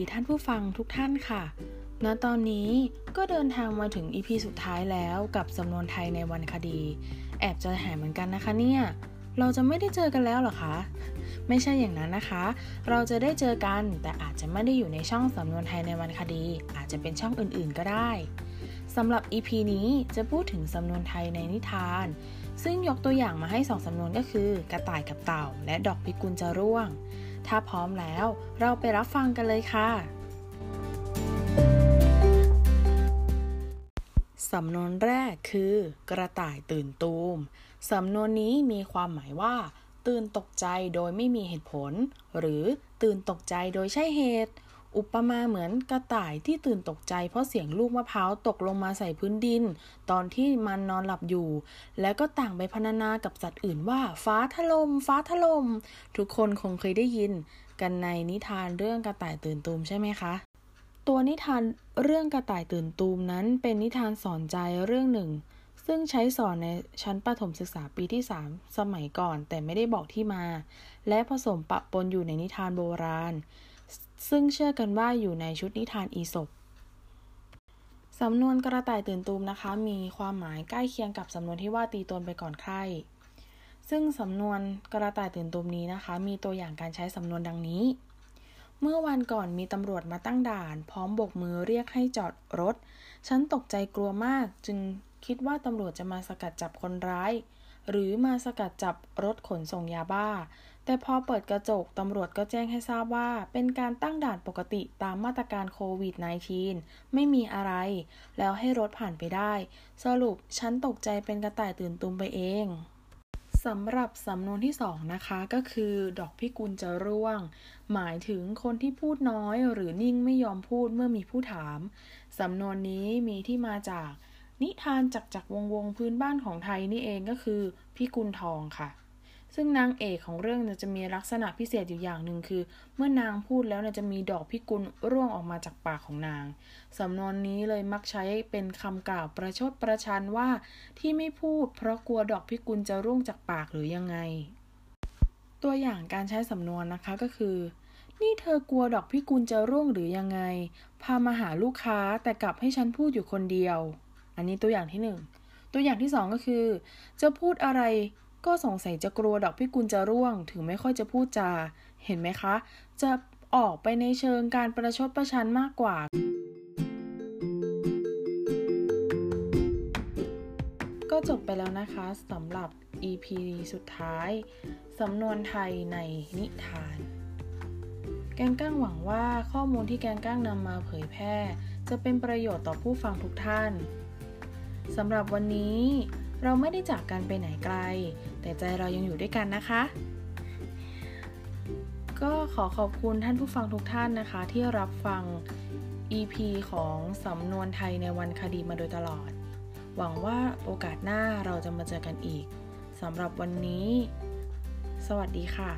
ดีท่านผู้ฟังทุกท่านค่ะ ณ ตอนนี้ก็เดินทางมาถึง EP สุดท้ายแล้วกับสำนวนไทยในวันคดี แอบจะแหมเหมือนกันนะคะเนี่ย เราจะไม่ได้เจอกันแล้วหรอคะ ไม่ใช่อย่างนั้นนะคะ เราจะได้เจอกันแต่อาจจะไม่ได้อยู่ในช่องสำนวนไทยในวันคดี อาจจะเป็นช่องอื่นๆก็ได้สำหรับ EP นี้จะพูดถึงสำนวนไทยในนิทาน ซึ่งยกตัวอย่างมาให้สองสำนวนก็คือ กระต่ายกับเต่า และดอกพิกุลจะร่วง ถ้าพร้อมแล้วเราไปรับฟังกันเลยค่ะ สำนวนแรกคือ กระต่ายตื่นตูม สำนวนนี้มีความหมายว่า ตื่นตกใจโดยไม่มีเหตุผล หรือตื่นตกใจโดยใช่เหตุ อุปมาเหมือนกระต่ายที่ตื่นตกใจ เพราะเสียงลูกมะพร้าวตกลงมาใส่พื้นดิน ตอนที่มันนอนหลับอยู่ แล้วก็ต่างไปพรรณนากับสัตว์อื่นว่า ฟ้าถลม่มฟ้าถลม่มทุกคนคงเคยได้ยิน กันในนิทานเรื่องกระต่ายตื่นตูมใช่ไหมคะ ตัวนิทานเรื่องกระต่ายตื่นตูมนั้นเป็นนิทานสอนใจเรื่องหนึ่ง ซึ่งใช้สอนในชั้นประถมศึกษาปีที่ 3 สมัยก่อน แต่ไม่ได้บอกที่มา และผสมปะปนอยู่ในนิทานโบราณ ซึ่งเชื่อกันว่าอยู่ในชุดนิทานอีสปสำนวนกระต่ายตื่นตูมนะคะ มีความหมายใกล้เคียงกับสำนวนที่ว่าตีตนไปก่อนใคร ซึ่งสำนวนกระต่ายตื่นตูมนี้นะคะ มีตัวอย่างการใช้สำนวนดังนี้ เมื่อวันก่อนมีตำรวจมาตั้งด่าน พร้อมโบกมือเรียกให้จอดรถ ฉันตกใจกลัวมาก จึงคิดว่าตำรวจจะมาสกัดจับคนร้าย หรือมาสกัดจับรถขนส่งยาบ้า แต่พอเปิดกระจกตำรวจก็แจ้งให้ทราบว่า เป็นการตั้งด่านปกติตามมาตรการโควิด -19 ไม่มีอะไร แล้วให้รถผ่านไปได้ สรุปฉันตกใจเป็นกระต่ายตื่นตูมไปเองสำหรับสำนวนที่สองนะคะก็คือ ดอกพิกุลจะร่วง หมายถึงคนที่พูดน้อยหรือนิ่งไม่ยอมพูดเมื่อมีผู้ถามสำนวนนี้มีที่มาจาก นิทานจักจักวงวงพื้นบ้านของไทยนี่เองก็คือพิกุลทองค่ะ ซึ่งนางเอกของเรื่องจะมีลักษณะพิเศษอยู่อย่างหนึ่งคือ เมื่อนางพูดแล้วจะมีดอกพิกุลร่วงออกมาจากปากของนาง สำนวนนี้เลยมักใช้เป็นคำกล่าวประชดประชันว่าที่ไม่พูด เพราะกลัวดอกพิกุลจะร่วงจากปากหรือยังไง ตัวอย่างการใช้สำนวนนะคะก็คือ นี่เธอกลัวดอกพิกุลจะร่วงหรือยังไง พามาหาลูกค้าแต่กลับให้ฉันพูดอยู่คนเดียว อันนี้ตัวอย่างที่หนึ่งตัวอย่างที่สองก็คือ จะพูดอะไร ก็สงสัยจะกลัวดอกพิกุลจะร่วง ถึงไม่ค่อยจะพูดจา เห็นไหมคะ จะออกไปในเชิงการประชดประชันมากกว่า ก็จบไปแล้วนะคะสำหรับ EP สุดท้าย สำนวนไทยในนิทาน แกงก้างหวังว่าข้อมูลที่แกงก้างนำมาเผยแพร่ จะเป็นประโยชน์ต่อผู้ฟังทุกท่านสำหรับวันนี้เราไม่ได้จากกันไปไหนไกล แต่ใจเรายังอยู่ด้วยกันนะคะ ก็ขอขอบคุณท่านผู้ฟังทุกท่านนะคะ ที่รับฟัง EP ของสำนวนไทยในวันคดีมาโดยตลอด หวังว่าโอกาสหน้าเราจะมาเจอกันอีกสำหรับวันนี้ สวัสดีค่ะ